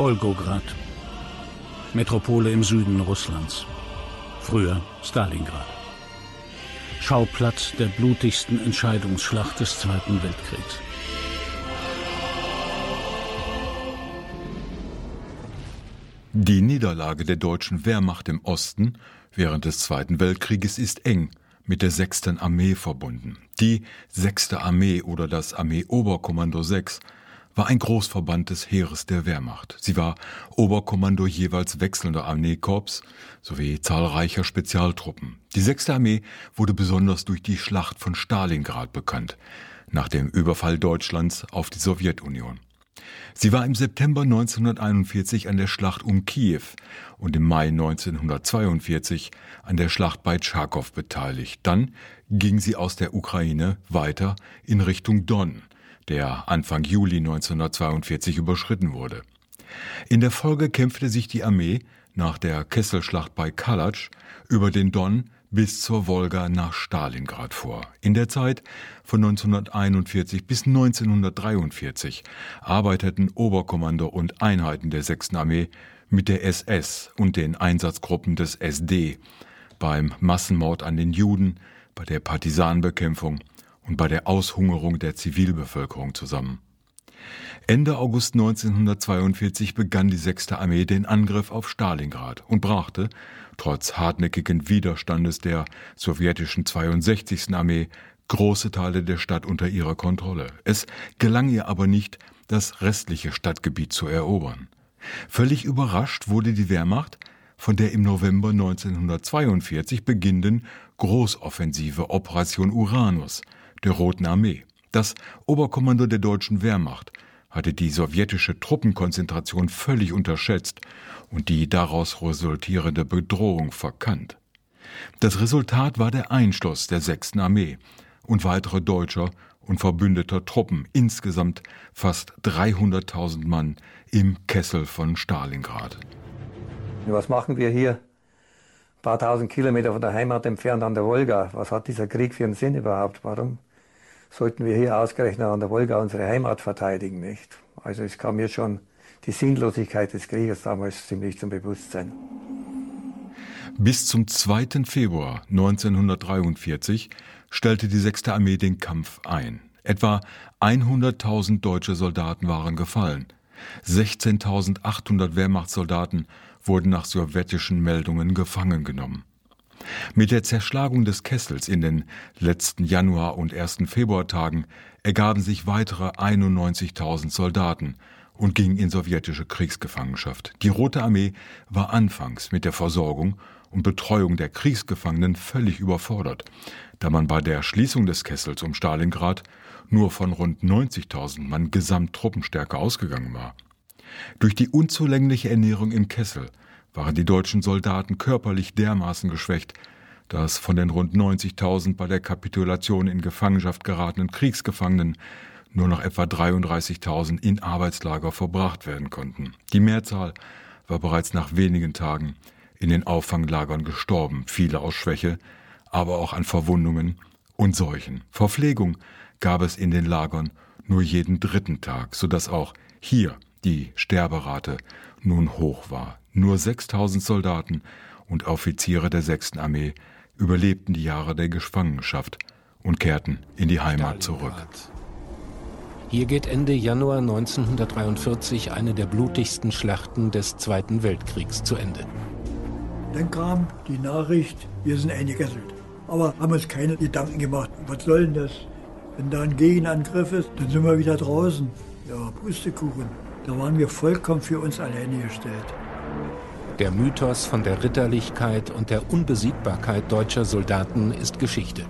Wolgograd. Metropole im Süden Russlands. Früher Stalingrad. Schauplatz der blutigsten Entscheidungsschlacht des Zweiten Weltkriegs. Die Niederlage der deutschen Wehrmacht im Osten während des Zweiten Weltkrieges ist eng mit der 6. Armee verbunden. Die 6. Armee oder das Armee-Oberkommando 6 war ein Großverband des Heeres der Wehrmacht. Sie war Oberkommando jeweils wechselnder Armeekorps sowie zahlreicher Spezialtruppen. Die 6. Armee wurde besonders durch die Schlacht von Stalingrad bekannt, nach dem Überfall Deutschlands auf die Sowjetunion. Sie war im September 1941 an der Schlacht um Kiew und im Mai 1942 an der Schlacht bei Tscharkow beteiligt. Dann ging sie aus der Ukraine weiter in Richtung Don, der Anfang Juli 1942 überschritten wurde. In der Folge kämpfte sich die Armee nach der Kesselschlacht bei Kalatsch über den Don bis zur Wolga nach Stalingrad vor. In der Zeit von 1941 bis 1943 arbeiteten Oberkommando und Einheiten der 6. Armee mit der SS und den Einsatzgruppen des SD beim Massenmord an den Juden, bei der Partisanenbekämpfung und bei der Aushungerung der Zivilbevölkerung zusammen. Ende August 1942 begann die 6. Armee den Angriff auf Stalingrad und brachte, trotz hartnäckigen Widerstandes der sowjetischen 62. Armee, große Teile der Stadt unter ihrer Kontrolle. Es gelang ihr aber nicht, das restliche Stadtgebiet zu erobern. Völlig überrascht wurde die Wehrmacht von der im November 1942 beginnenden Großoffensive Operation Uranus der Roten Armee. Das Oberkommando der deutschen Wehrmacht hatte die sowjetische Truppenkonzentration völlig unterschätzt und die daraus resultierende Bedrohung verkannt. Das Resultat war der Einschluss der 6. Armee und weitere deutscher und verbündeter Truppen, insgesamt fast 300.000 Mann im Kessel von Stalingrad. Was machen wir hier? Ein paar tausend Kilometer von der Heimat entfernt an der Wolga. Was hat dieser Krieg für einen Sinn überhaupt? Warum sollten wir hier ausgerechnet an der Wolga unsere Heimat verteidigen, nicht? Also es kam mir schon die Sinnlosigkeit des Krieges damals ziemlich zum Bewusstsein. Bis zum 2. Februar 1943 stellte die 6. Armee den Kampf ein. Etwa 100.000 deutsche Soldaten waren gefallen. 16.800 Wehrmachtssoldaten wurden nach sowjetischen Meldungen gefangen genommen. Mit der Zerschlagung des Kessels in den letzten Januar- und ersten Februartagen ergaben sich weitere 91.000 Soldaten und gingen in sowjetische Kriegsgefangenschaft. Die Rote Armee war anfangs mit der Versorgung und Betreuung der Kriegsgefangenen völlig überfordert, da man bei der Schließung des Kessels um Stalingrad nur von rund 90.000 Mann Gesamttruppenstärke ausgegangen war. Durch die unzulängliche Ernährung im Kessel waren die deutschen Soldaten körperlich dermaßen geschwächt, dass von den rund 90.000 bei der Kapitulation in Gefangenschaft geratenen Kriegsgefangenen nur noch etwa 33.000 in Arbeitslager verbracht werden konnten. Die Mehrzahl war bereits nach wenigen Tagen in den Auffanglagern gestorben, viele aus Schwäche, aber auch an Verwundungen und Seuchen. Verpflegung gab es in den Lagern nur jeden dritten Tag, so dass auch hier die Sterberate nun hoch war. Nur 6000 Soldaten und Offiziere der 6. Armee überlebten die Jahre der Gefangenschaft und kehrten in die Heimat zurück. Hier geht Ende Januar 1943 eine der blutigsten Schlachten des Zweiten Weltkriegs zu Ende. Dann kam die Nachricht, wir sind eingekesselt. Aber haben uns keine Gedanken gemacht, was soll denn das? Wenn da ein Gegenangriff ist, dann sind wir wieder draußen. Ja, Pustekuchen. Da waren wir vollkommen für uns alleine gestellt. Der Mythos von der Ritterlichkeit und der Unbesiegbarkeit deutscher Soldaten ist Geschichte.